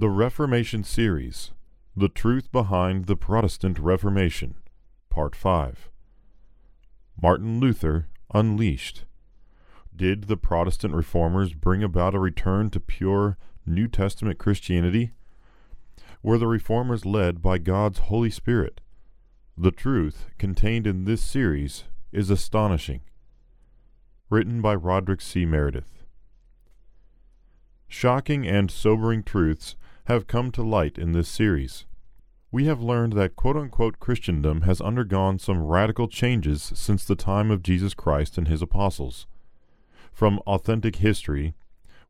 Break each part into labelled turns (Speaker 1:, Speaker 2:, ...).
Speaker 1: The Reformation Series The Truth Behind the Protestant Reformation, Part 5. Martin Luther Unleashed. Did the Protestant reformers bring about a return to pure New Testament Christianity? Were the reformers led by God's Holy Spirit? The truth contained in this series is astonishing. Written by Roderick C. Meredith. Shocking and sobering truths have come to light in this series. We have learned that quote unquote Christendom has undergone some radical changes since the time of Jesus Christ and his apostles. From authentic history,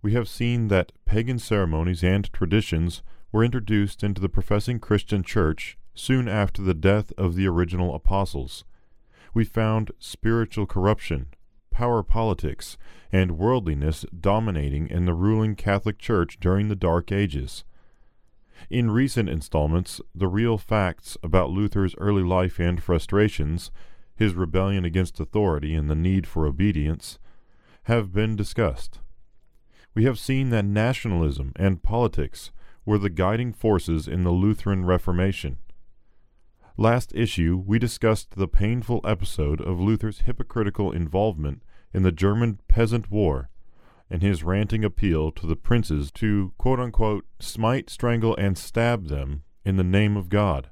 Speaker 1: we have seen that pagan ceremonies and traditions were introduced into the professing Christian church soon after the death of the original apostles. We found spiritual corruption, power politics, and worldliness dominating in the ruling Catholic Church during the Dark Ages. In recent installments, the real facts about Luther's early life and frustrations, his rebellion against authority and the need for obedience, have been discussed. We have seen that nationalism and politics were the guiding forces in the Lutheran Reformation. Last issue, we discussed the painful episode of Luther's hypocritical involvement in the German Peasant War and his ranting appeal to the princes to quote unquote smite, strangle, and stab them in the name of God.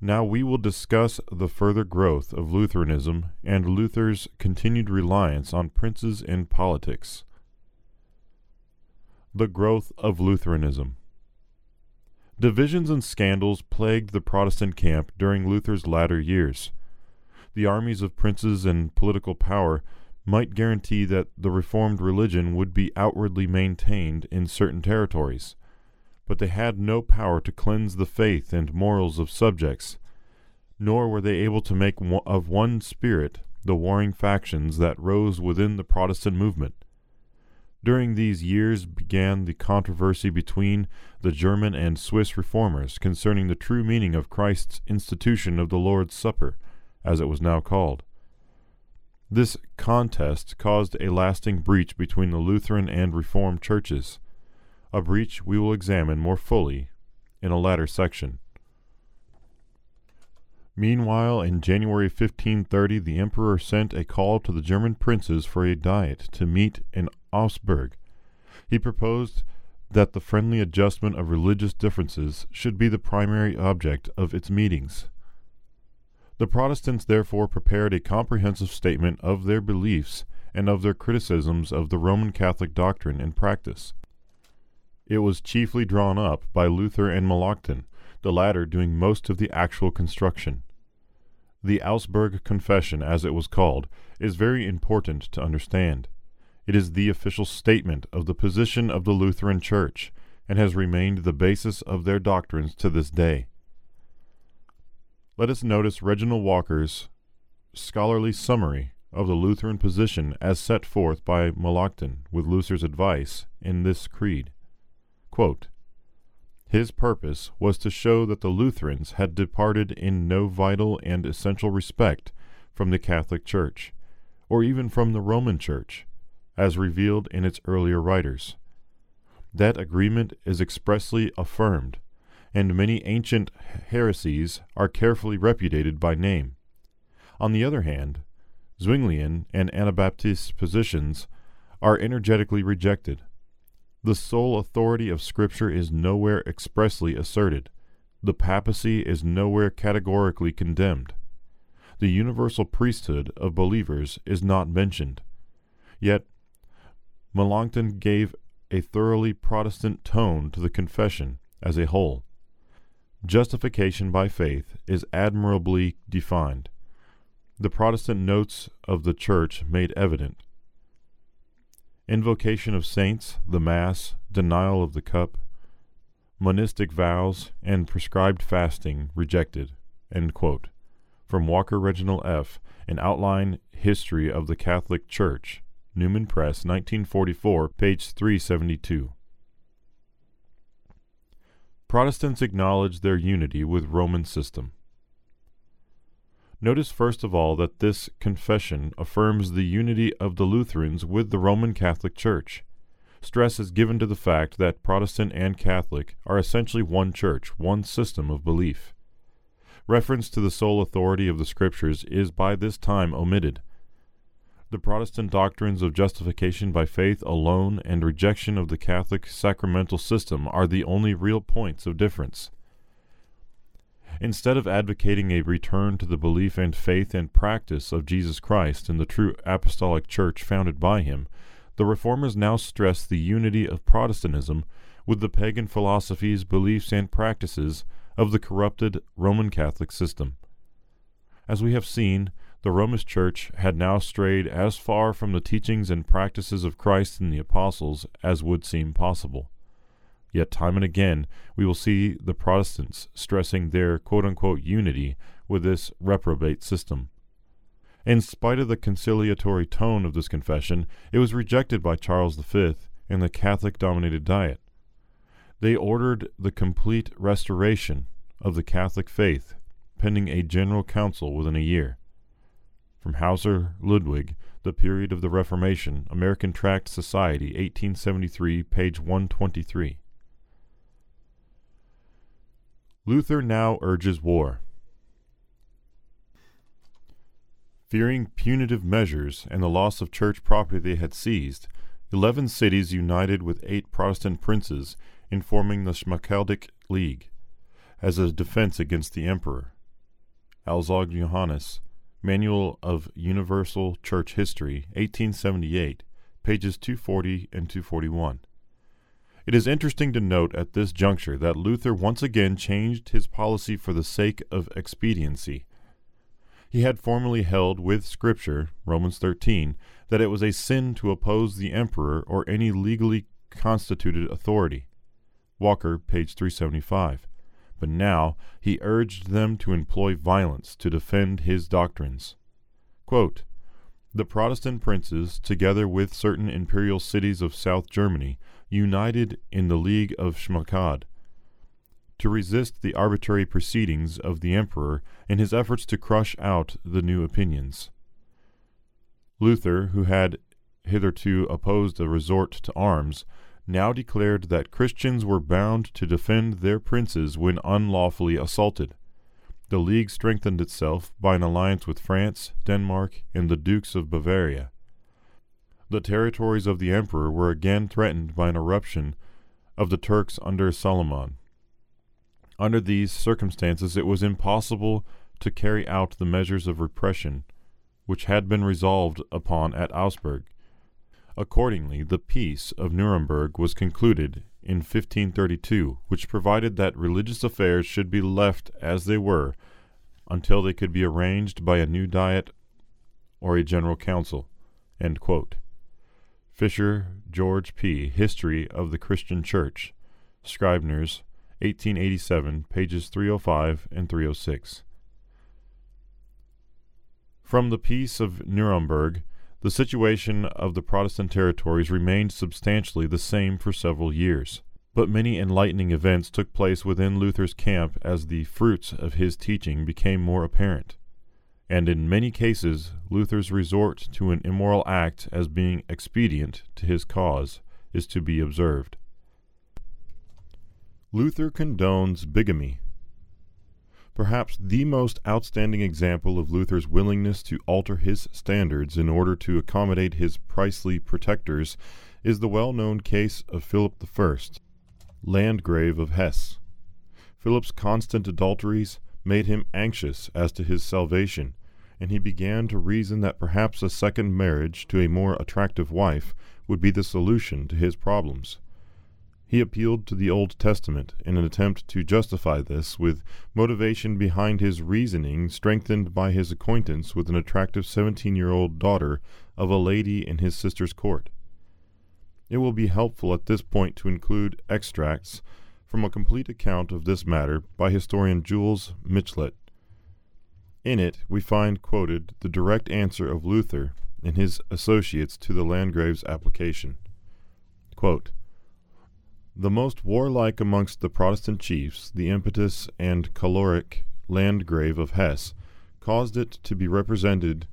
Speaker 1: Now we will discuss the further growth of Lutheranism and Luther's continued reliance on princes in politics. The growth of Lutheranism. Divisions and scandals plagued the Protestant camp during Luther's latter years the armies of princes and political power might guarantee that the Reformed religion would be outwardly maintained in certain territories, but they had no power to cleanse the faith and morals of subjects, nor were they able to make of one spirit the warring factions that rose within the Protestant movement. During these years began the controversy between the German and Swiss reformers concerning the true meaning of Christ's institution of the Lord's Supper as it was now called. This contest caused a lasting breach between the Lutheran and Reformed churches, a breach we will examine more fully in a later section. Meanwhile, in January 1530, the emperor sent a call to the German princes for a diet to meet in Augsburg. He proposed that the friendly adjustment of religious differences should be the primary object of its meetings. The Protestants therefore prepared a comprehensive statement of their beliefs and of their criticisms of the Roman Catholic doctrine and practice. It was chiefly drawn up by Luther and Melanchthon, the latter doing most of the actual construction. The Augsburg Confession, as it was called, is very important to understand. It is the official statement of the position of the Lutheran Church, and has remained the basis of their doctrines to this day. Let us notice Reginald Walker's scholarly summary of the Lutheran position as set forth by Melanchthon with Luther's advice in this creed. Quote, his purpose was to show that the Lutherans had departed in no vital and essential respect from the Catholic Church, or even from the Roman Church, as revealed in its earlier writers. That agreement is expressly affirmed and many ancient heresies are carefully repudiated by name. On the other hand, Zwinglian and Anabaptist positions are energetically rejected. The sole authority of Scripture is nowhere expressly asserted. The papacy is nowhere categorically condemned. The universal priesthood of believers is not mentioned. Yet, Melanchthon gave a thoroughly Protestant tone to the confession as a whole. Justification by faith is admirably defined. The Protestant notes of the Church made evident. Invocation of saints, the Mass, denial of the cup, monastic vows, and prescribed fasting rejected. From Walker Reginald F., An Outline History of the Catholic Church, Newman Press, 1944, page 372. Protestants acknowledge their unity with Roman system. Notice first of all that this confession affirms the unity of the Lutherans with the Roman Catholic Church. stress is given to the fact that Protestant and Catholic are essentially one church, one system of belief. Reference to the sole authority of the Scriptures is by this time omitted. The Protestant doctrines of justification by faith alone and rejection of the Catholic sacramental system are the only real points of difference. Instead of advocating a return to the belief and faith and practice of Jesus Christ in the true apostolic church founded by him, the Reformers now stress the unity of Protestantism with the pagan philosophies, beliefs, and practices of the corrupted Roman Catholic system. As we have seen, the Romish Church had now strayed as far from the teachings and practices of Christ and the apostles as would seem possible. Yet, time and again, we will see the Protestants stressing their unity with this reprobate system. In spite of the conciliatory tone of this confession, it was rejected by Charles V and the Catholic dominated Diet. They ordered the complete restoration of the Catholic faith, pending a general council within a year. From Hauser Ludwig, The Period of the Reformation, American Tract Society, 1873, page 123. Luther now urges war. Fearing punitive measures and the loss of church property they had seized, eleven cities united with eight Protestant princes in forming the Schmalkaldic League as a defense against the emperor. Alzog Johannes, Manual of Universal Church History, 1878, pages 240 and 241. It is interesting to note at this juncture that Luther once again changed his policy for the sake of expediency. He had formerly held with Scripture, Romans 13, that it was a sin to oppose the emperor or any legally constituted authority. Walker, page 375. But now he urged them to employ violence to defend his doctrines. Quote, the Protestant princes, together with certain imperial cities of South Germany, united in the League of Schmalkald to resist the arbitrary proceedings of the emperor in his efforts to crush out the new opinions. Luther, who had hitherto opposed a resort to arms, now declared that Christians were bound to defend their princes when unlawfully assaulted. The League strengthened itself by an alliance with France, Denmark, and the Dukes of Bavaria the territories of the emperor were again threatened by an eruption of the Turks under Suleiman. Under these circumstances, it was impossible to carry out the measures of repression which had been resolved upon at Augsburg. Accordingly, the Peace of Nuremberg was concluded in 1532, which provided that religious affairs should be left as they were until they could be arranged by a new diet or a general council. Fisher, George P. History of the Christian Church. Scribner's, 1887, pages 305 and 306. From the Peace of Nuremberg, the situation of the Protestant territories remained substantially the same for several years. But many enlightening events took place within Luther's camp as the fruits of his teaching became more apparent and in many cases Luther's resort to an immoral act as being expedient to his cause is to be observed. Luther condones bigamy. Perhaps the most outstanding example of Luther's willingness to alter his standards in order to accommodate his priestly protectors is the well known case of Philip I, Landgrave of Hesse. Philip's constant adulteries made him anxious as to his salvation, and he began to reason that perhaps a second marriage to a more attractive wife would be the solution to his problems. He appealed to the Old Testament in an attempt to justify this, with motivation behind his reasoning strengthened by his acquaintance with an attractive seventeen year old daughter of a lady in his sister's court. It will be helpful at this point to include extracts from a complete account of this matter by historian Jules Michelet in it, we find quoted the direct answer of Luther and his associates to the Landgrave's application. Quote, the most warlike amongst the Protestant chiefs, the impetuous and choleric Landgrave of Hesse, caused it to be represented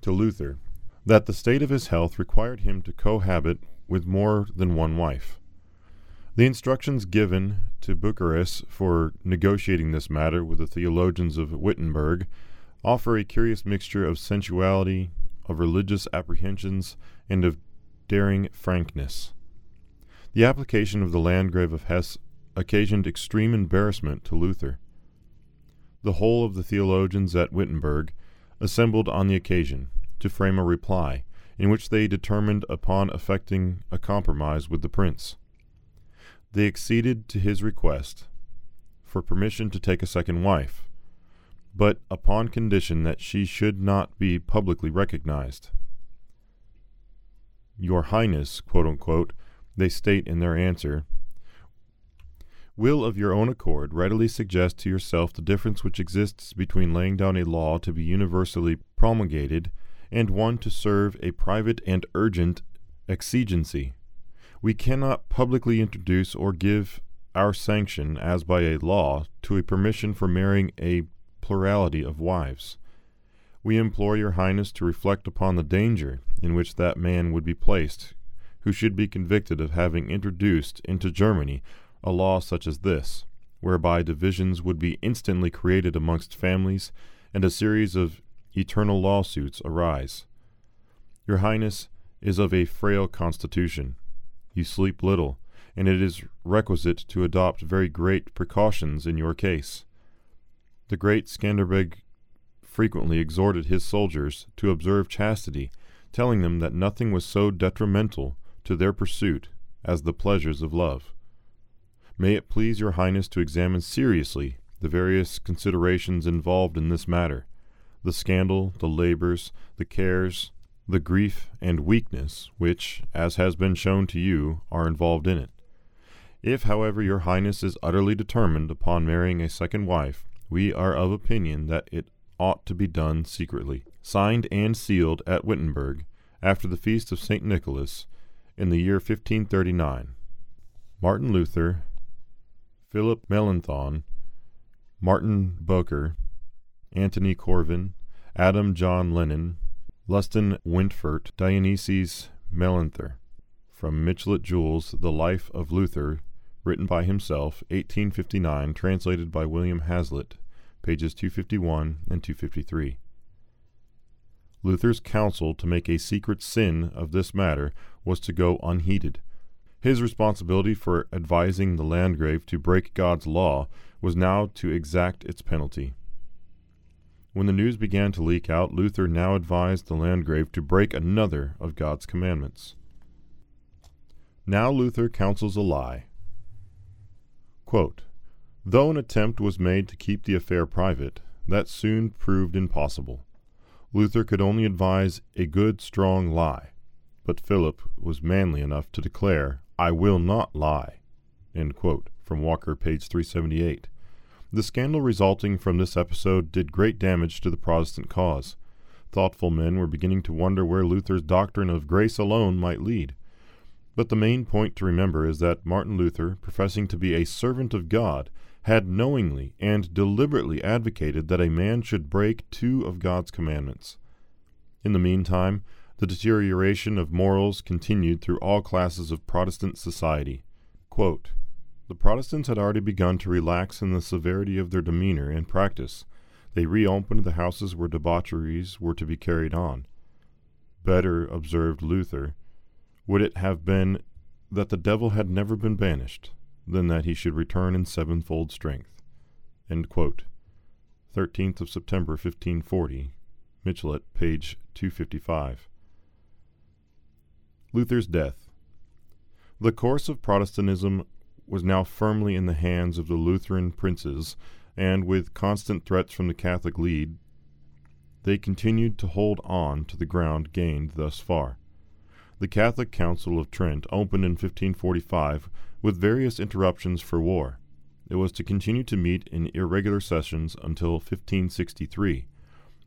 Speaker 1: to Luther that the state of his health required him to cohabit with more than one wife. The instructions given to Bucer for negotiating this matter with the theologians of Wittenberg offer a curious mixture of sensuality, of religious apprehensions, and of daring frankness. The application of the Landgrave of Hesse occasioned extreme embarrassment to Luther. The whole of the theologians at Wittenberg assembled on the occasion to frame a reply, in which they determined upon effecting a compromise with the prince. They acceded to his request for permission to take a second wife, but upon condition that she should not be publicly recognized. Your Highness, quote unquote, they state in their answer, will of your own accord readily suggest to yourself the difference which exists between laying down a law to be universally promulgated and one to serve a private and urgent exigency. We cannot publicly introduce or give our sanction, as by a law, to a permission for marrying a plurality of wives. We implore your Highness to reflect upon the danger in which that man would be placed who should be convicted of having introduced into Germany a law such as this, whereby divisions would be instantly created amongst families and a series of eternal lawsuits arise. Your Highness is of a frail constitution. You sleep little, and it is requisite to adopt very great precautions in your case. The great Skanderbeg frequently exhorted his soldiers to observe chastity, telling them that nothing was so detrimental to their pursuit as the pleasures of love. May it please your Highness to examine seriously the various considerations involved in this matter, the scandal, the labors, the cares, the grief and weakness which, as has been shown to you, are involved in it. If, however, your Highness is utterly determined upon marrying a second wife, we are of opinion that it ought to be done secretly, signed and sealed at Wittenberg, after the feast of St. Nicholas, in the year 1539. Martin Luther, Philip Melanchthon, Martin Bucer, Antony Corvin, Adam John Lening, Justin Wintfort, Dionysius Melanther. From Michelet Jules, The Life of Luther, written by himself, 1859, translated by William Hazlitt, pages 251 and 253. Luther's counsel to make a secret sin of this matter was to go unheeded. His responsibility for advising the Landgrave to break God's law was now to exact its penalty. When the news began to leak out, Luther now advised the Landgrave to break another of God's commandments. Now Luther counsels a lie. Quote, Though an attempt was made to keep the affair private, that soon proved impossible. Luther could only advise a good, strong lie, but Philip was manly enough to declare, I will not lie. From Walker, page 378. The scandal resulting from this episode did great damage to the Protestant cause. Thoughtful men were beginning to wonder where Luther's doctrine of grace alone might lead. But the main point to remember is that Martin Luther, professing to be a servant of God, had knowingly and deliberately advocated that a man should break two of God's commandments. In the meantime, the deterioration of morals continued through all classes of Protestant society. Quote, the Protestants had already begun to relax in the severity of their demeanor and practice. They reopened the houses where debaucheries were to be carried on. Better, observed Luther, would it have been that the devil had never been banished, than that he should return in sevenfold strength. 13th of September, 1540. Michelet, page 255. Luther's death. The course of Protestantism was now firmly in the hands of the Lutheran princes, and with constant threats from the Catholic lead, they continued to hold on to the ground gained thus far. The Catholic Council of Trent opened in 1545 with various interruptions for war. It was to continue to meet in irregular sessions until 1563.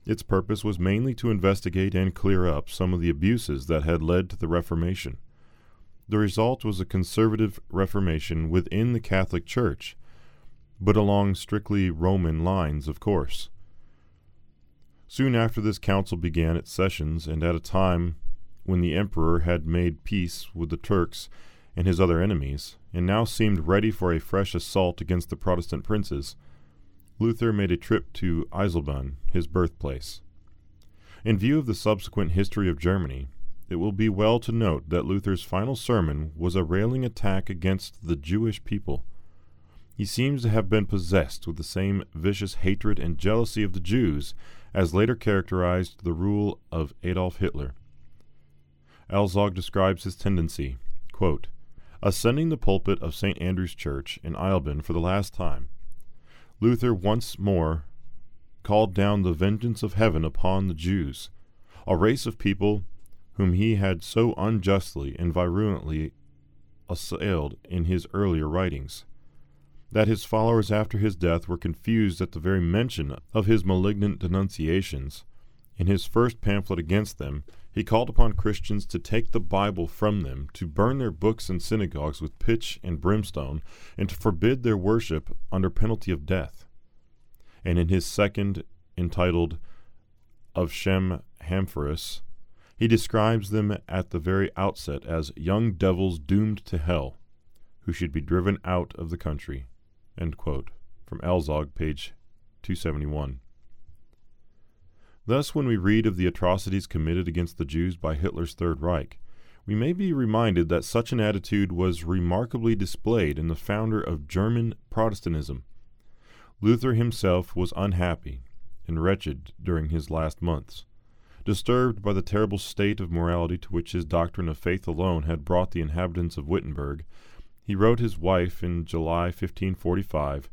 Speaker 1: Its purpose was mainly to investigate and clear up some of the abuses that had led to the Reformation. The result was a conservative Reformation within the Catholic Church, but along strictly Roman lines, of course. Soon after this council began its sessions, and at a time when the emperor had made peace with the Turks and his other enemies, and now seemed ready for a fresh assault against the Protestant princes, Luther made a trip to Eisleben, his birthplace. In view of the subsequent history of Germany, it will be well to note that Luther's final sermon was a railing attack against the Jewish people. He seems to have been possessed with the same vicious hatred and jealousy of the Jews as later characterized the rule of Adolf Hitler. Alzog describes his tendency quote, Ascending the pulpit of St. Andrew's Church in Eisleben for the last time, Luther once more called down the vengeance of heaven upon the Jews, a race of people whom he had so unjustly and virulently assailed in his earlier writings. That his followers after his death were confused at the very mention of his malignant denunciations. In his first pamphlet against them, he called upon Christians to take the Bible from them, to burn their books in synagogues with pitch and brimstone, and to forbid their worship under penalty of death. And in his second, entitled Of Shem Hamphoras, he describes them at the very outset as young devils doomed to hell, who should be driven out of the country. From Alzog, page 271. Thus, when we read of the atrocities committed against the Jews by Hitler's Third Reich, we may be reminded that such an attitude was remarkably displayed in the founder of German Protestantism. Luther himself was unhappy and wretched during his last months. Disturbed by the terrible state of morality to which his doctrine of faith alone had brought the inhabitants of Wittenberg, he wrote his wife in July 1545,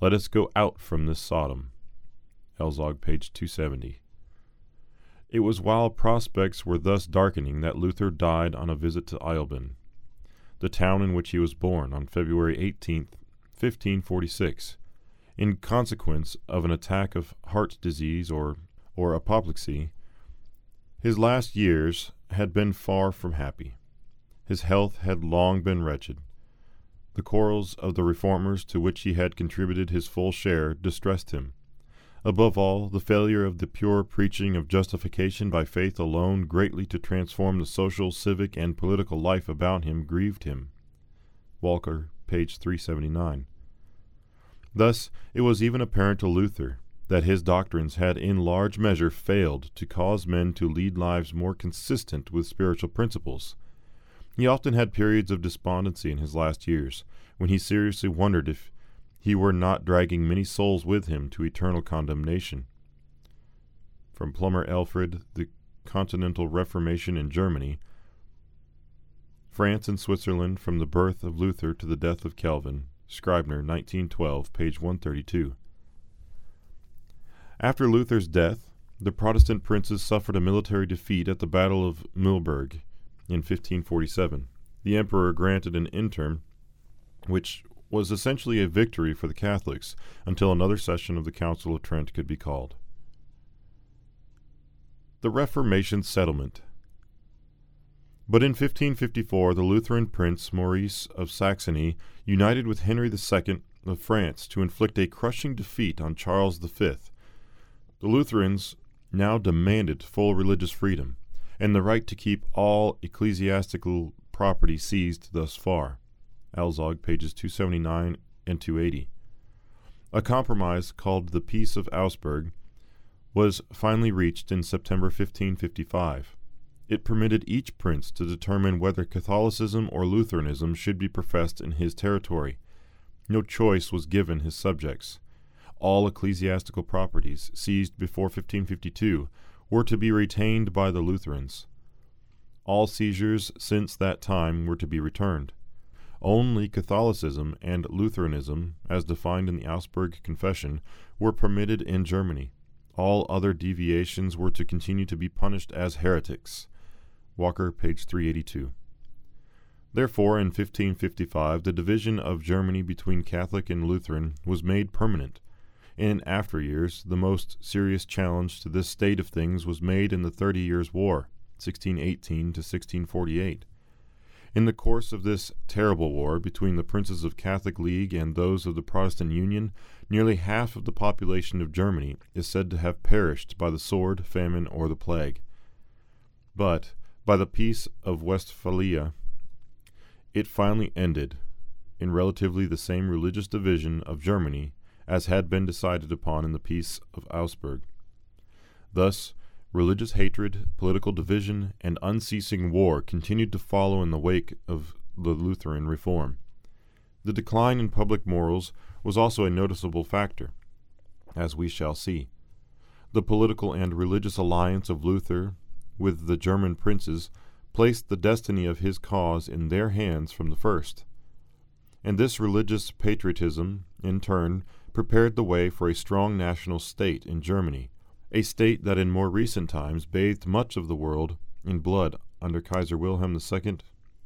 Speaker 1: Let us go out from this Sodom. Alzog, page 270. It was while prospects were thus darkening that Luther died on a visit to Eisleben, the town in which he was born, on February 18, 1546, in consequence of an attack of heart disease or, or apoplexy his last years had been far from happy. His health had long been wretched. The quarrels of the reformers to which he had contributed his full share distressed him. Above all, the failure of the pure preaching of justification by faith alone greatly to transform the social, civic, and political life about him grieved him. Walker, page 379. Thus, it was even apparent to Luther that his doctrines had in large measure failed to cause men to lead lives more consistent with spiritual principles. He often had periods of despondency in his last years, when he seriously wondered if he were not dragging many souls with him to eternal condemnation. From Plummer Alfred, The Continental Reformation in Germany, France and Switzerland from the birth of Luther to the death of Calvin, Scribner, 1912, page 132. After Luther's death, the Protestant princes suffered a military defeat at the Battle of Mühlberg in 1547. The emperor granted an interim, which was essentially a victory for the Catholics until another session of the Council of Trent could be called. The Reformation Settlement But in 1554 the Lutheran prince Maurice of Saxony united with Henry II of France to inflict a crushing defeat on Charles V the Lutherans now demanded full religious freedom and the right to keep all ecclesiastical property seized thus far. Alzog, pages 279 and 280. A compromise called the Peace of Augsburg was finally reached in September 1555. It permitted each prince to determine whether Catholicism or Lutheranism should be professed in his territory. No choice was given his subjects all ecclesiastical properties seized before 1552 were to be retained by the Lutherans. All seizures since that time were to be returned. Only Catholicism and Lutheranism, as defined in the Augsburg Confession, were permitted in Germany. All other deviations were to continue to be punished as heretics. Walker, page 382. Therefore, in 1555, the division of Germany between Catholic and Lutheran was made permanent in after years, the most serious challenge to this state of things was made in the Thirty Years' War, 1618 to 1648. In the course of this terrible war between the princes of Catholic League and those of the Protestant Union, nearly half of the population of Germany is said to have perished by the sword, famine, or the plague. But By the Peace of Westphalia, it finally ended in relatively the same religious division of Germany as had been decided upon in the Peace of Augsburg. Thus, religious hatred, political division, and unceasing war continued to follow in the wake of the Lutheran reform. The decline in public morals was also a noticeable factor, as we shall see. The political and religious alliance of Luther with the German princes placed the destiny of his cause in their hands from the first. And this religious patriotism, in turn, prepared the way for a strong national state in Germany, a state that in more recent times bathed much of the world in blood under Kaiser Wilhelm II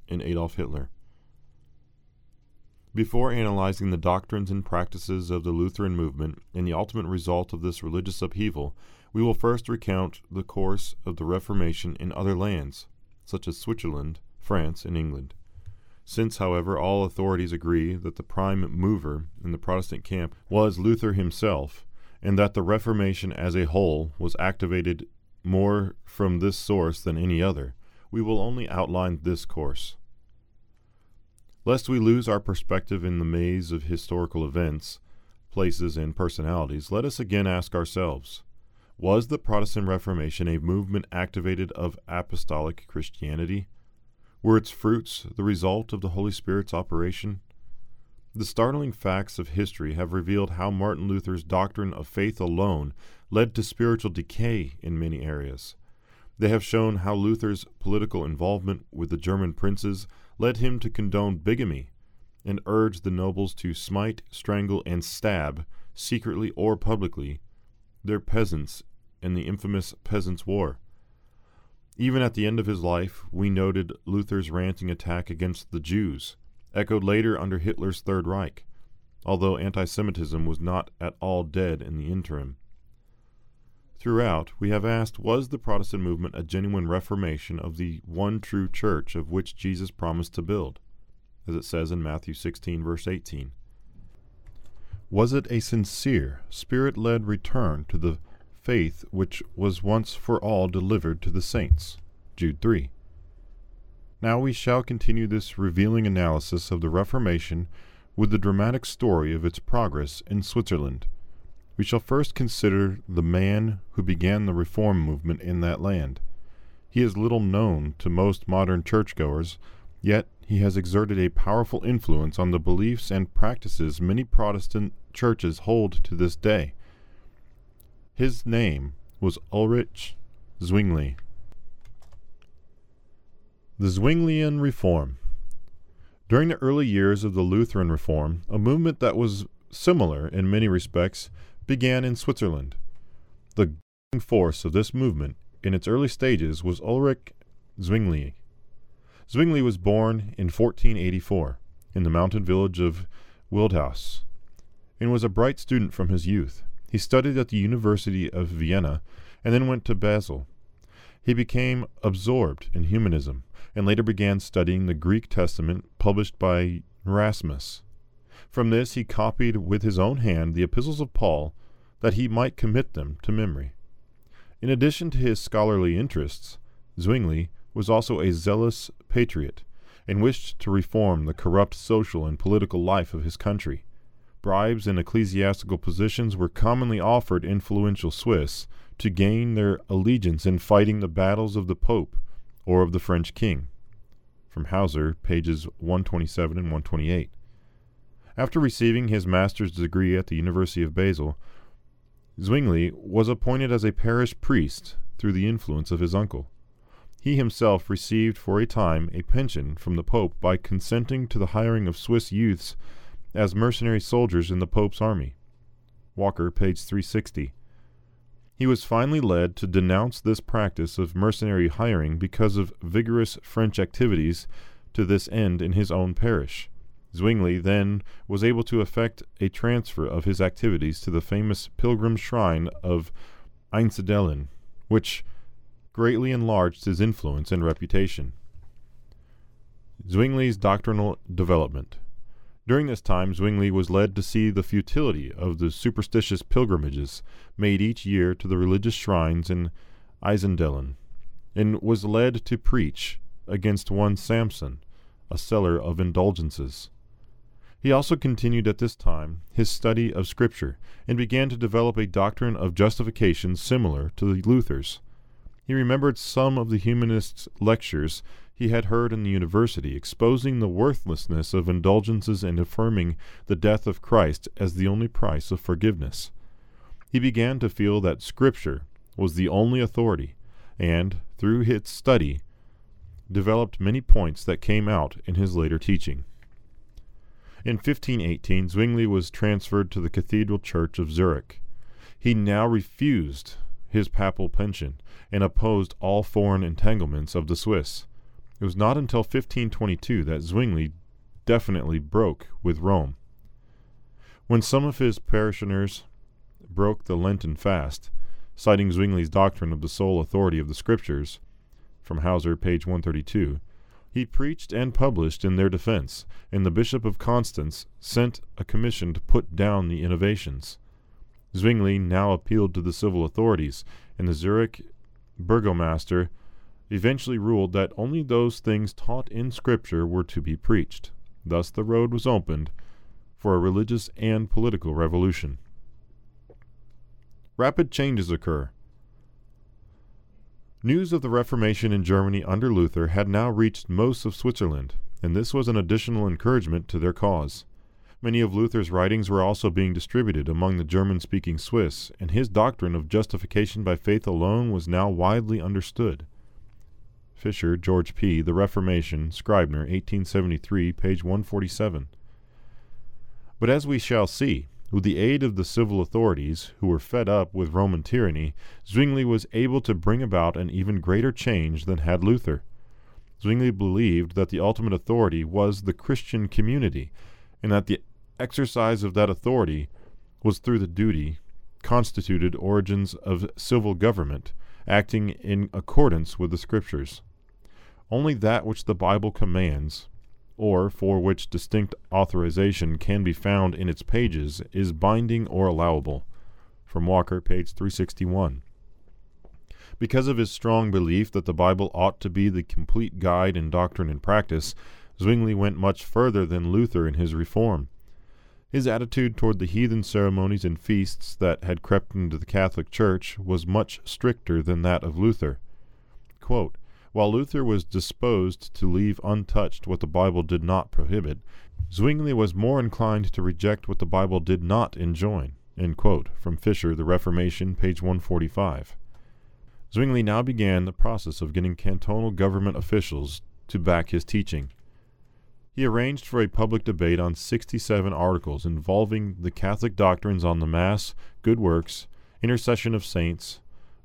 Speaker 1: and Adolf Hitler. Before analyzing the doctrines and practices of the Lutheran movement and the ultimate result of this religious upheaval, we will first recount the course of the Reformation in other lands, such as Switzerland, France, and England. Since, however, all authorities agree that the prime mover in the Protestant camp was Luther himself, and that the Reformation as a whole was activated more from this source than any other, we will only outline this course. Lest we lose our perspective in the maze of historical events, places, and personalities, let us again ask ourselves Was the Protestant Reformation a movement activated of apostolic Christianity? Were its fruits the result of the Holy Spirit's operation? The startling facts of history have revealed how Martin Luther's doctrine of faith alone led to spiritual decay in many areas. They have shown how Luther's political involvement with the German princes led him to condone bigamy and urge the nobles to smite, strangle, and stab, secretly or publicly, their peasants in the infamous Peasants' War. Even at the end of his life, we noted Luther's ranting attack against the Jews, echoed later under Hitler's Third Reich, although anti Semitism was not at all dead in the interim. Throughout, we have asked Was the Protestant movement a genuine reformation of the one true church of which Jesus promised to build, as it says in Matthew 16, verse 18? Was it a sincere, spirit led return to the faith which was once for all delivered to the saints. Jude 3. Now we shall continue this revealing analysis of the Reformation with the dramatic story of its progress in Switzerland. We shall first consider the man who began the reform movement in that land. He is little known to most modern churchgoers, yet he has exerted a powerful influence on the beliefs and practices many Protestant churches hold to this day. His name was Ulrich Zwingli. The Zwinglian Reform. During the early years of the Lutheran Reform, a movement that was similar in many respects began in Switzerland. The force of this movement in its early stages was Ulrich Zwingli. Zwingli was born in 1484 in the mountain village of Wildhaus and was a bright student from his youth. He studied at the University of Vienna and then went to Basel. He became absorbed in humanism and later began studying the Greek Testament published by Erasmus. From this he copied with his own hand the epistles of Paul that he might commit them to memory. In addition to his scholarly interests, Zwingli was also a zealous patriot and wished to reform the corrupt social and political life of his country. Bribes and ecclesiastical positions were commonly offered influential Swiss to gain their allegiance in fighting the battles of the Pope or of the French king. From Hauser, pages 127 and 128. After receiving his master's degree at the University of Basel, Zwingli was appointed as a parish priest through the influence of his uncle. He himself received for a time a pension from the Pope by consenting to the hiring of Swiss youths as mercenary soldiers in the Pope's army. Walker, page 360. He was finally led to denounce this practice of mercenary hiring because of vigorous French activities to this end in his own parish. Zwingli then was able to effect a transfer of his activities to the famous pilgrim shrine of Einsiedeln, which greatly enlarged his influence and reputation. Zwingli's doctrinal development. During this time, Zwingli was led to see the futility of the superstitious pilgrimages made each year to the religious shrines in Einsiedeln. and was led to preach against one Samson, a seller of indulgences. He also continued at this time his study of Scripture and began to develop a doctrine of justification similar to the Luther's. He remembered some of the humanists' lectures he had heard in the university, exposing the worthlessness of indulgences and affirming the death of Christ as the only price of forgiveness. He began to feel that Scripture was the only authority, and, through his study, developed many points that came out in his later teaching. In 1518, Zwingli was transferred to the Cathedral Church of Zurich. He now refused his papal pension and opposed all foreign entanglements of the Swiss. It was not until 1522 that Zwingli definitely broke with Rome. When some of his parishioners broke the Lenten fast, citing Zwingli's doctrine of the sole authority of the Scriptures, from Hauser, page 132, he preached and published in their defense, and the Bishop of Constance sent a commission to put down the innovations. Zwingli now appealed to the civil authorities, and the Zurich burgomaster eventually ruled that only those things taught in Scripture were to be preached. Thus the road was opened for a religious and political revolution. Rapid changes occur. News of the Reformation in Germany under Luther had now reached most of Switzerland, and this was an additional encouragement to their cause. Many of Luther's writings were also being distributed among the German speaking Swiss, and his doctrine of justification by faith alone was now widely understood. Fisher, George P., The Reformation, Scribner, 1873, page 147. But as we shall see, with the aid of the civil authorities, who were fed up with Roman tyranny, Zwingli was able to bring about an even greater change than had Luther. Zwingli believed that the ultimate authority was the Christian community, and that the exercise of that authority was through the duty constituted origins of civil government, acting in accordance with the Scriptures. Only that which the Bible commands, or for which distinct authorization can be found in its pages, is binding or allowable. From Walker, page 361. Because of his strong belief that the Bible ought to be the complete guide in doctrine and practice, Zwingli went much further than Luther in his reform. His attitude toward the heathen ceremonies and feasts that had crept into the Catholic Church was much stricter than that of Luther. Quote, while Luther was disposed to leave untouched what the Bible did not prohibit, Zwingli was more inclined to reject what the Bible did not enjoin. From Fisher, The Reformation, page 145. Zwingli now began the process of getting cantonal government officials to back his teaching. He arranged for a public debate on 67 articles involving the Catholic doctrines on the Mass, good works, intercession of saints,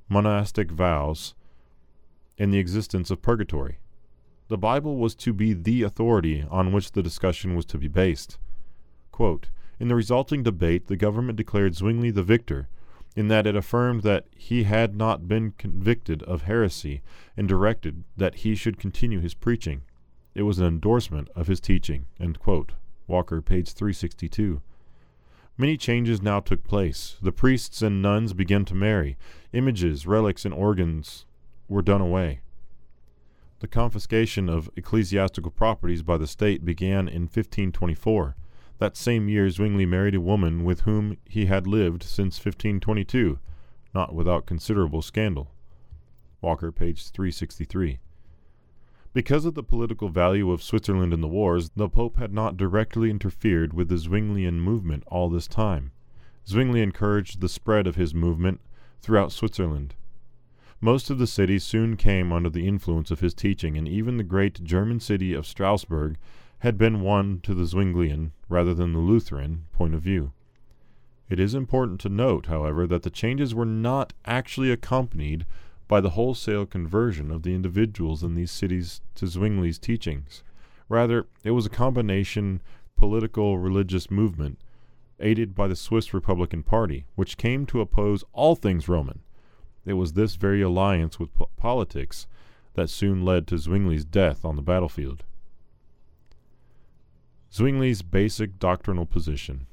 Speaker 1: monastic vows, and the existence of purgatory. The Bible was to be the authority on which the discussion was to be based. Quote, in the resulting debate, the government declared Zwingli the victor, in that it affirmed that he had not been convicted of heresy and directed that he should continue his preaching. It was an endorsement of his teaching. Walker, page 362. Many changes now took place. The priests and nuns began to marry. Images, relics, and organs were done away. The confiscation of ecclesiastical properties by the state began in 1524. That same year, Zwingli married a woman with whom he had lived since 1522, not without considerable scandal. Walker, page 363. Because of the political value of Switzerland in the wars, the Pope had not directly interfered with the Zwinglian movement all this time. Zwingli encouraged the spread of his movement throughout Switzerland. Most of the cities soon came under the influence of his teaching, and even the great German city of Strasbourg had been won to the Zwinglian, rather than the Lutheran, point of view. It is important to note, however, that the changes were not actually accompanied by the wholesale conversion of the individuals in these cities to Zwingli's teachings. Rather, it was a combination political religious movement aided by the Swiss Republican Party, which came to oppose all things Roman it was this very alliance with po- politics that soon led to Zwingli's death on the battlefield. Zwingli's basic doctrinal position.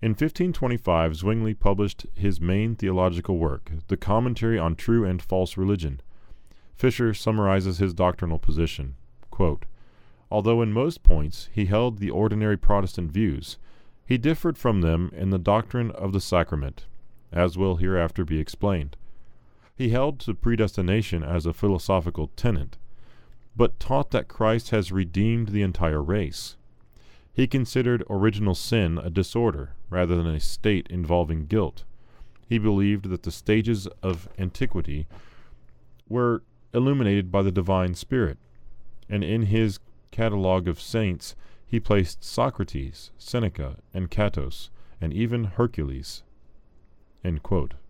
Speaker 1: In 1525, Zwingli published his main theological work, the Commentary on True and False Religion. Fisher summarizes his doctrinal position. Quote, Although in most points he held the ordinary Protestant views, he differed from them in the doctrine of the sacrament, as will hereafter be explained. He held to predestination as a philosophical tenet, but taught that Christ has redeemed the entire race. He considered original sin a disorder rather than a state involving guilt. He believed that the stages of antiquity were illuminated by the divine spirit, and in his catalogue of saints he placed Socrates, Seneca, and Catos, and even Hercules.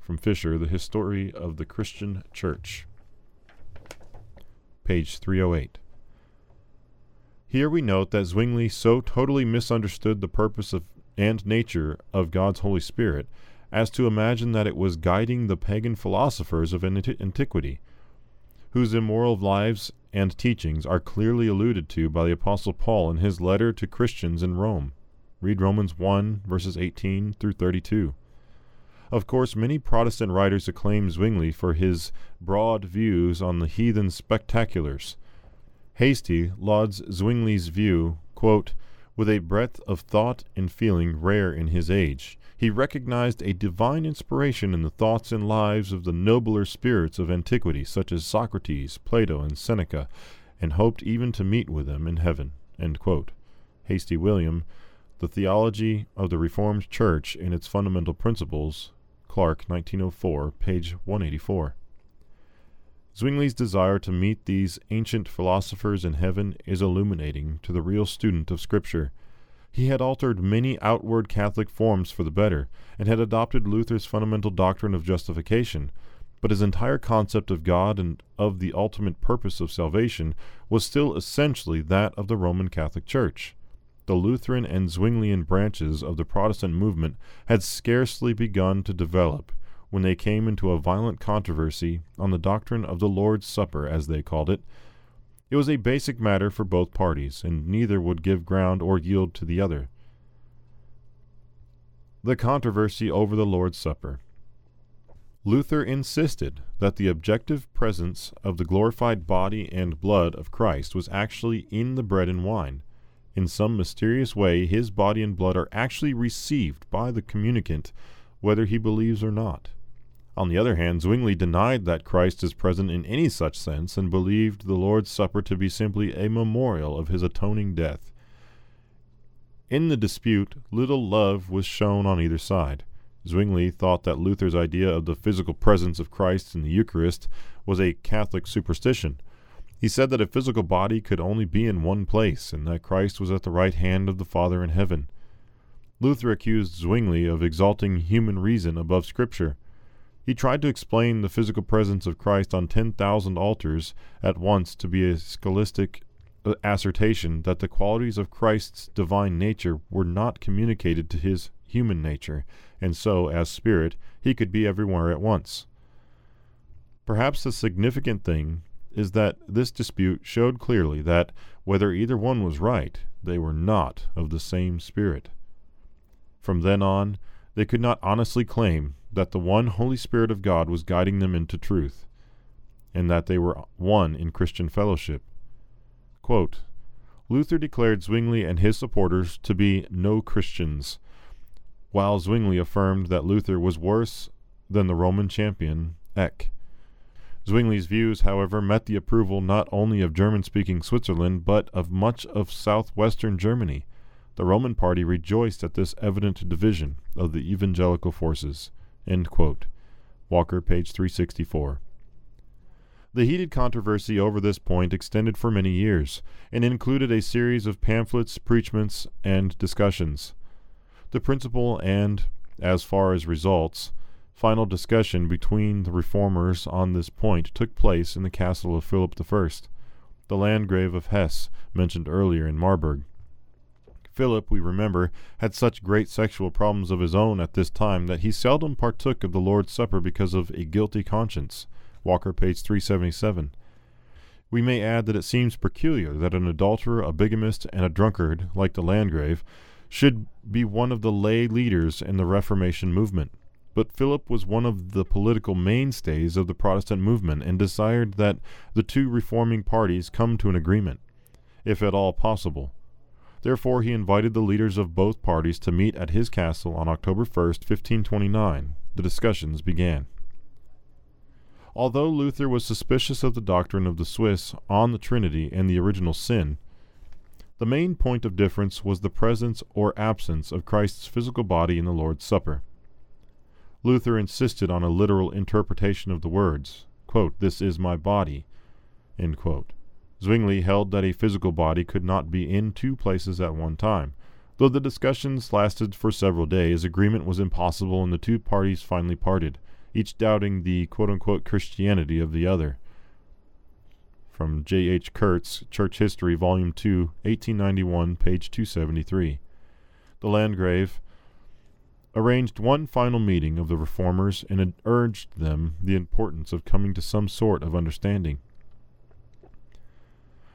Speaker 1: From Fisher, The History of the Christian Church. Page 308. Here we note that Zwingli so totally misunderstood the purpose of and nature of God's Holy Spirit as to imagine that it was guiding the pagan philosophers of antiquity, whose immoral lives and teachings are clearly alluded to by the Apostle Paul in his letter to Christians in Rome. Read Romans 1, verses 18 through 32. Of course, many Protestant writers acclaim Zwingli for his broad views on the heathen spectaculars. Hastie lauds Zwingli's view, quote, with a breadth of thought and feeling rare in his age. He recognized a divine inspiration in the thoughts and lives of the nobler spirits of antiquity, such as Socrates, Plato, and Seneca, and hoped even to meet with them in heaven. Hastie William, The Theology of the Reformed Church in its Fundamental Principles, Clark, 1904, page 184. Zwingli's desire to meet these ancient philosophers in heaven is illuminating to the real student of Scripture. He had altered many outward Catholic forms for the better, and had adopted Luther's fundamental doctrine of justification, but his entire concept of God and of the ultimate purpose of salvation was still essentially that of the Roman Catholic Church the Lutheran and Zwinglian branches of the Protestant movement had scarcely begun to develop when they came into a violent controversy on the doctrine of the Lord's Supper, as they called it. It was a basic matter for both parties, and neither would give ground or yield to the other. The controversy over the Lord's Supper. Luther insisted that the objective presence of the glorified body and blood of Christ was actually in the bread and wine in some mysterious way, his body and blood are actually received by the communicant, whether he believes or not. On the other hand, Zwingli denied that Christ is present in any such sense and believed the Lord's Supper to be simply a memorial of his atoning death. In the dispute, little love was shown on either side. Zwingli thought that Luther's idea of the physical presence of Christ in the Eucharist was a Catholic superstition, he said that a physical body could only be in one place, and that Christ was at the right hand of the Father in heaven. Luther accused Zwingli of exalting human reason above Scripture. He tried to explain the physical presence of Christ on 10,000 altars at once to be a scholastic uh, assertion that the qualities of Christ's divine nature were not communicated to his human nature, and so, as spirit, he could be everywhere at once. Perhaps the significant thing is that this dispute showed clearly that, whether either one was right, they were not of the same spirit. From then on, they could not honestly claim that the one Holy Spirit of God was guiding them into truth, and that they were one in Christian fellowship. Quote, Luther declared Zwingli and his supporters to be no Christians, while Zwingli affirmed that Luther was worse than the Roman champion, Eck. Zwingli's views, however, met the approval not only of German speaking Switzerland, but of much of southwestern Germany. The Roman party rejoiced at this evident division of the evangelical forces. Walker, page 364. The heated controversy over this point extended for many years, and included a series of pamphlets, preachments, and discussions. The principal and, as far as results, Final discussion between the reformers on this point took place in the castle of Philip I, the Landgrave of Hesse, mentioned earlier in Marburg. Philip, we remember, had such great sexual problems of his own at this time that he seldom partook of the Lord's Supper because of a guilty conscience. Walker, page 377. We may add that it seems peculiar that an adulterer, a bigamist, and a drunkard, like the Landgrave, should be one of the lay leaders in the Reformation movement. But Philip was one of the political mainstays of the Protestant movement and desired that the two reforming parties come to an agreement, if at all possible. Therefore, he invited the leaders of both parties to meet at his castle on October 1, 1529. The discussions began. Although Luther was suspicious of the doctrine of the Swiss on the Trinity and the original sin, the main point of difference was the presence or absence of Christ's physical body in the Lord's Supper. Luther insisted on a literal interpretation of the words, quote, This is my body. Zwingli held that a physical body could not be in two places at one time. Though the discussions lasted for several days, agreement was impossible and the two parties finally parted, each doubting the Christianity of the other. From J. H. Kurtz, Church History, Volume 2, 1891, page 273. The Landgrave, arranged one final meeting of the reformers and urged them the importance of coming to some sort of understanding.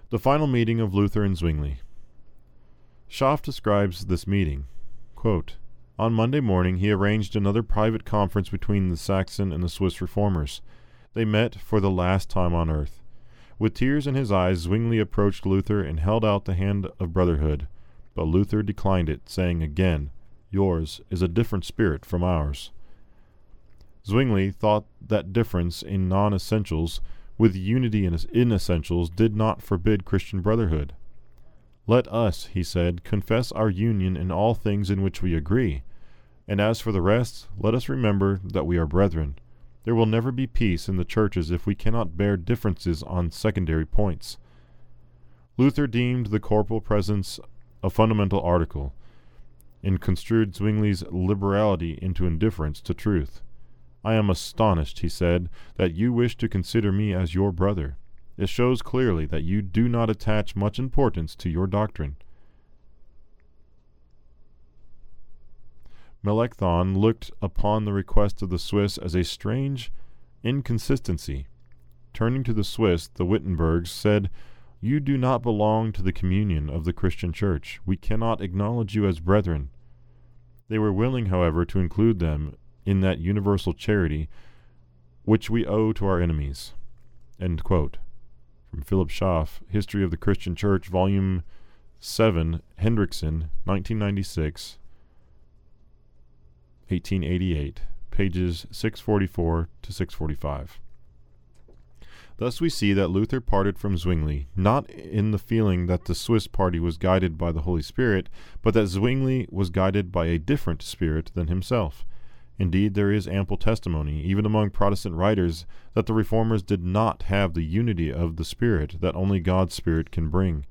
Speaker 1: The final meeting of Luther and Zwingli. Schaff describes this meeting. Quote, on Monday morning, he arranged another private conference between the Saxon and the Swiss reformers. They met for the last time on earth. With tears in his eyes, Zwingli approached Luther and held out the hand of brotherhood, but Luther declined it, saying again, Yours is a different spirit from ours. Zwingli thought that difference in non essentials with unity in essentials did not forbid Christian brotherhood. Let us, he said, confess our union in all things in which we agree. And as for the rest, let us remember that we are brethren. There will never be peace in the churches if we cannot bear differences on secondary points. Luther deemed the corporal presence a fundamental article, and construed Zwingli's liberality into indifference to truth. I am astonished, he said, that you wish to consider me as your brother. It shows clearly that you do not attach much importance to your doctrine. Melanchthon looked upon the request of the Swiss as a strange inconsistency. Turning to the Swiss, the Wittenbergs said, you do not belong to the communion of the Christian Church. We cannot acknowledge you as brethren. They were willing, however, to include them in that universal charity which we owe to our enemies. From Philip Schaff, History of the Christian Church, Volume 7, Hendrickson, 1996, 1888, pages 644 to 645. Thus we see that Luther parted from Zwingli, not in the feeling that the Swiss party was guided by the Holy Spirit, but that Zwingli was guided by a different spirit than himself. Indeed, there is ample testimony, even among Protestant writers, that the Reformers did not have the unity of the Spirit that only God's Spirit can bring.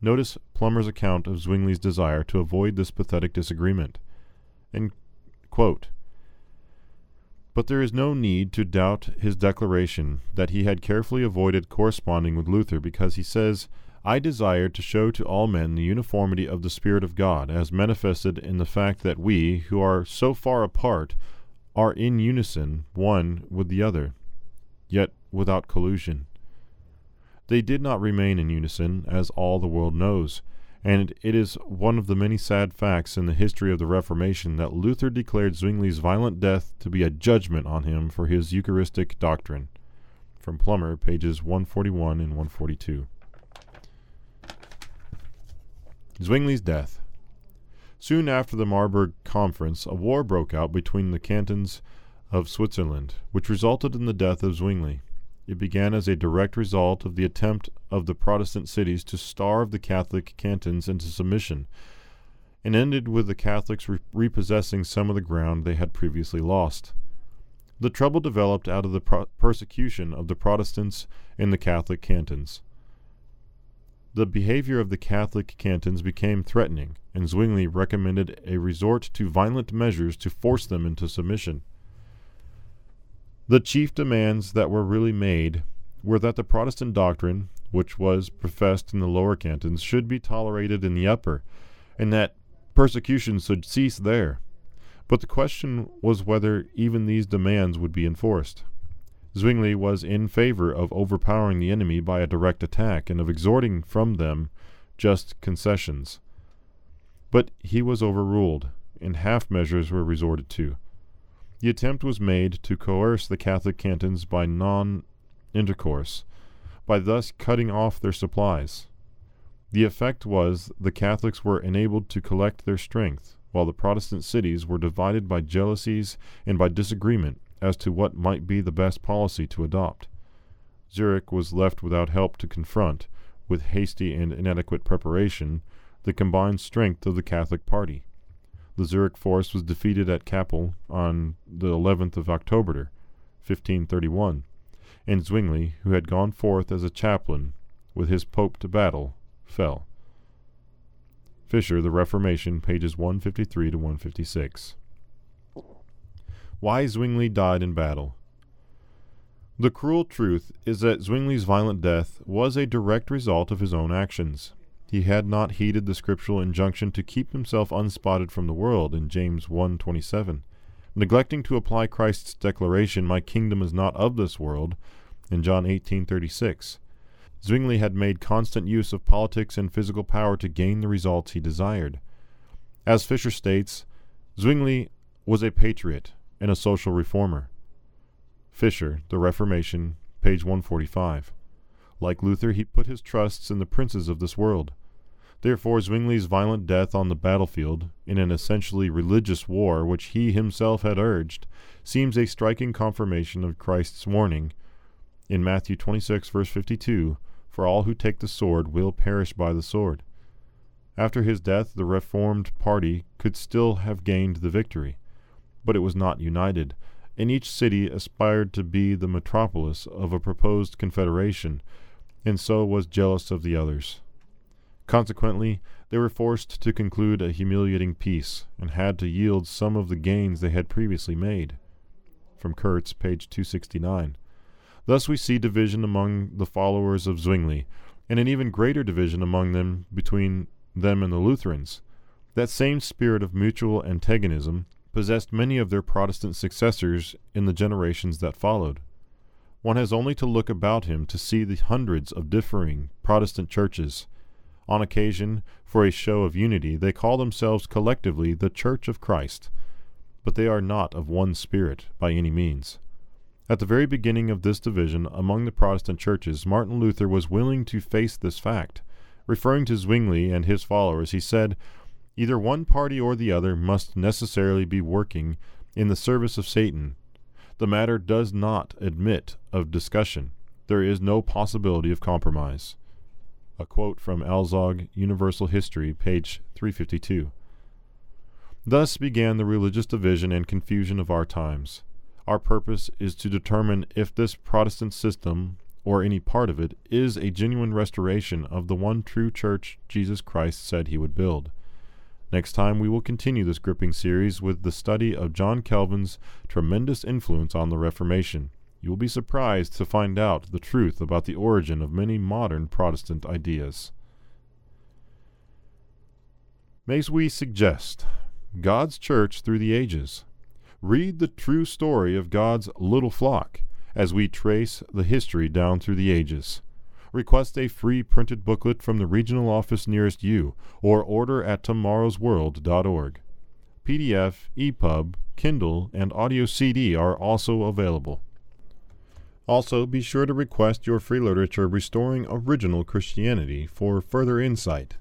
Speaker 1: Notice Plummer's account of Zwingli's desire to avoid this pathetic disagreement. And, quote, but there is no need to doubt his declaration that he had carefully avoided corresponding with Luther because he says, I desired to show to all men the uniformity of the Spirit of God, as manifested in the fact that we, who are so far apart, are in unison one with the other, yet without collusion. They did not remain in unison, as all the world knows and it is one of the many sad facts in the history of the Reformation that Luther declared Zwingli's violent death to be a judgment on him for his Eucharistic doctrine. From Plummer, pages 141 and 142. Zwingli's death. Soon after the Marburg Conference, a war broke out between the cantons of Switzerland, which resulted in the death of Zwingli. It began as a direct result of the attempt of the Protestant cities to starve the Catholic cantons into submission, and ended with the Catholics re- repossessing some of the ground they had previously lost. The trouble developed out of the pro- persecution of the Protestants in the Catholic cantons. The behavior of the Catholic cantons became threatening, and Zwingli recommended a resort to violent measures to force them into submission. The chief demands that were really made were that the Protestant doctrine, which was professed in the lower cantons, should be tolerated in the upper, and that persecution should cease there. But the question was whether even these demands would be enforced. Zwingli was in favor of overpowering the enemy by a direct attack and of extorting from them just concessions. But he was overruled, and half measures were resorted to. The attempt was made to coerce the Catholic cantons by non intercourse, by thus cutting off their supplies. The effect was the Catholics were enabled to collect their strength, while the Protestant cities were divided by jealousies and by disagreement as to what might be the best policy to adopt. Zurich was left without help to confront, with hasty and inadequate preparation, the combined strength of the Catholic party. The Zurich force was defeated at Kappel on the 11th of October, 1531, and Zwingli, who had gone forth as a chaplain with his pope to battle, fell. Fisher, The Reformation, pages 153 to 156. Why Zwingli died in battle. The cruel truth is that Zwingli's violent death was a direct result of his own actions. He had not heeded the scriptural injunction to keep himself unspotted from the world in James 1:27, neglecting to apply Christ's declaration, "My kingdom is not of this world," in John 18:36. Zwingli had made constant use of politics and physical power to gain the results he desired. As Fisher states, Zwingli was a patriot and a social reformer. Fisher, The Reformation, page 145. Like Luther, he put his trusts in the princes of this world. Therefore, Zwingli's violent death on the battlefield, in an essentially religious war which he himself had urged, seems a striking confirmation of Christ's warning in Matthew 26, verse 52 For all who take the sword will perish by the sword. After his death, the Reformed party could still have gained the victory but it was not united, and each city aspired to be the metropolis of a proposed confederation, and so was jealous of the others. Consequently, they were forced to conclude a humiliating peace, and had to yield some of the gains they had previously made. From Kurtz, page 269. Thus we see division among the followers of Zwingli, and an even greater division among them between them and the Lutherans. That same spirit of mutual antagonism possessed many of their Protestant successors in the generations that followed. One has only to look about him to see the hundreds of differing Protestant churches. On occasion, for a show of unity, they call themselves collectively the Church of Christ, but they are not of one spirit by any means. At the very beginning of this division among the Protestant churches, Martin Luther was willing to face this fact. Referring to Zwingli and his followers, he said, Either one party or the other must necessarily be working in the service of Satan. The matter does not admit of discussion. There is no possibility of compromise. A quote from Alzog, Universal History, page 352. Thus began the religious division and confusion of our times. Our purpose is to determine if this Protestant system, or any part of it, is a genuine restoration of the one true church Jesus Christ said he would build. Next time, we will continue this gripping series with the study of John Calvin's tremendous influence on the Reformation. You will be surprised to find out the truth about the origin of many modern Protestant ideas. May we suggest God's Church through the ages. Read the true story of God's little flock as we trace the history down through the ages. Request a free printed booklet from the regional office nearest you or order at tomorrowsworld.org. PDF, EPUB, Kindle, and audio CD are also available. Also, be sure to request your free literature Restoring Original Christianity for further insight.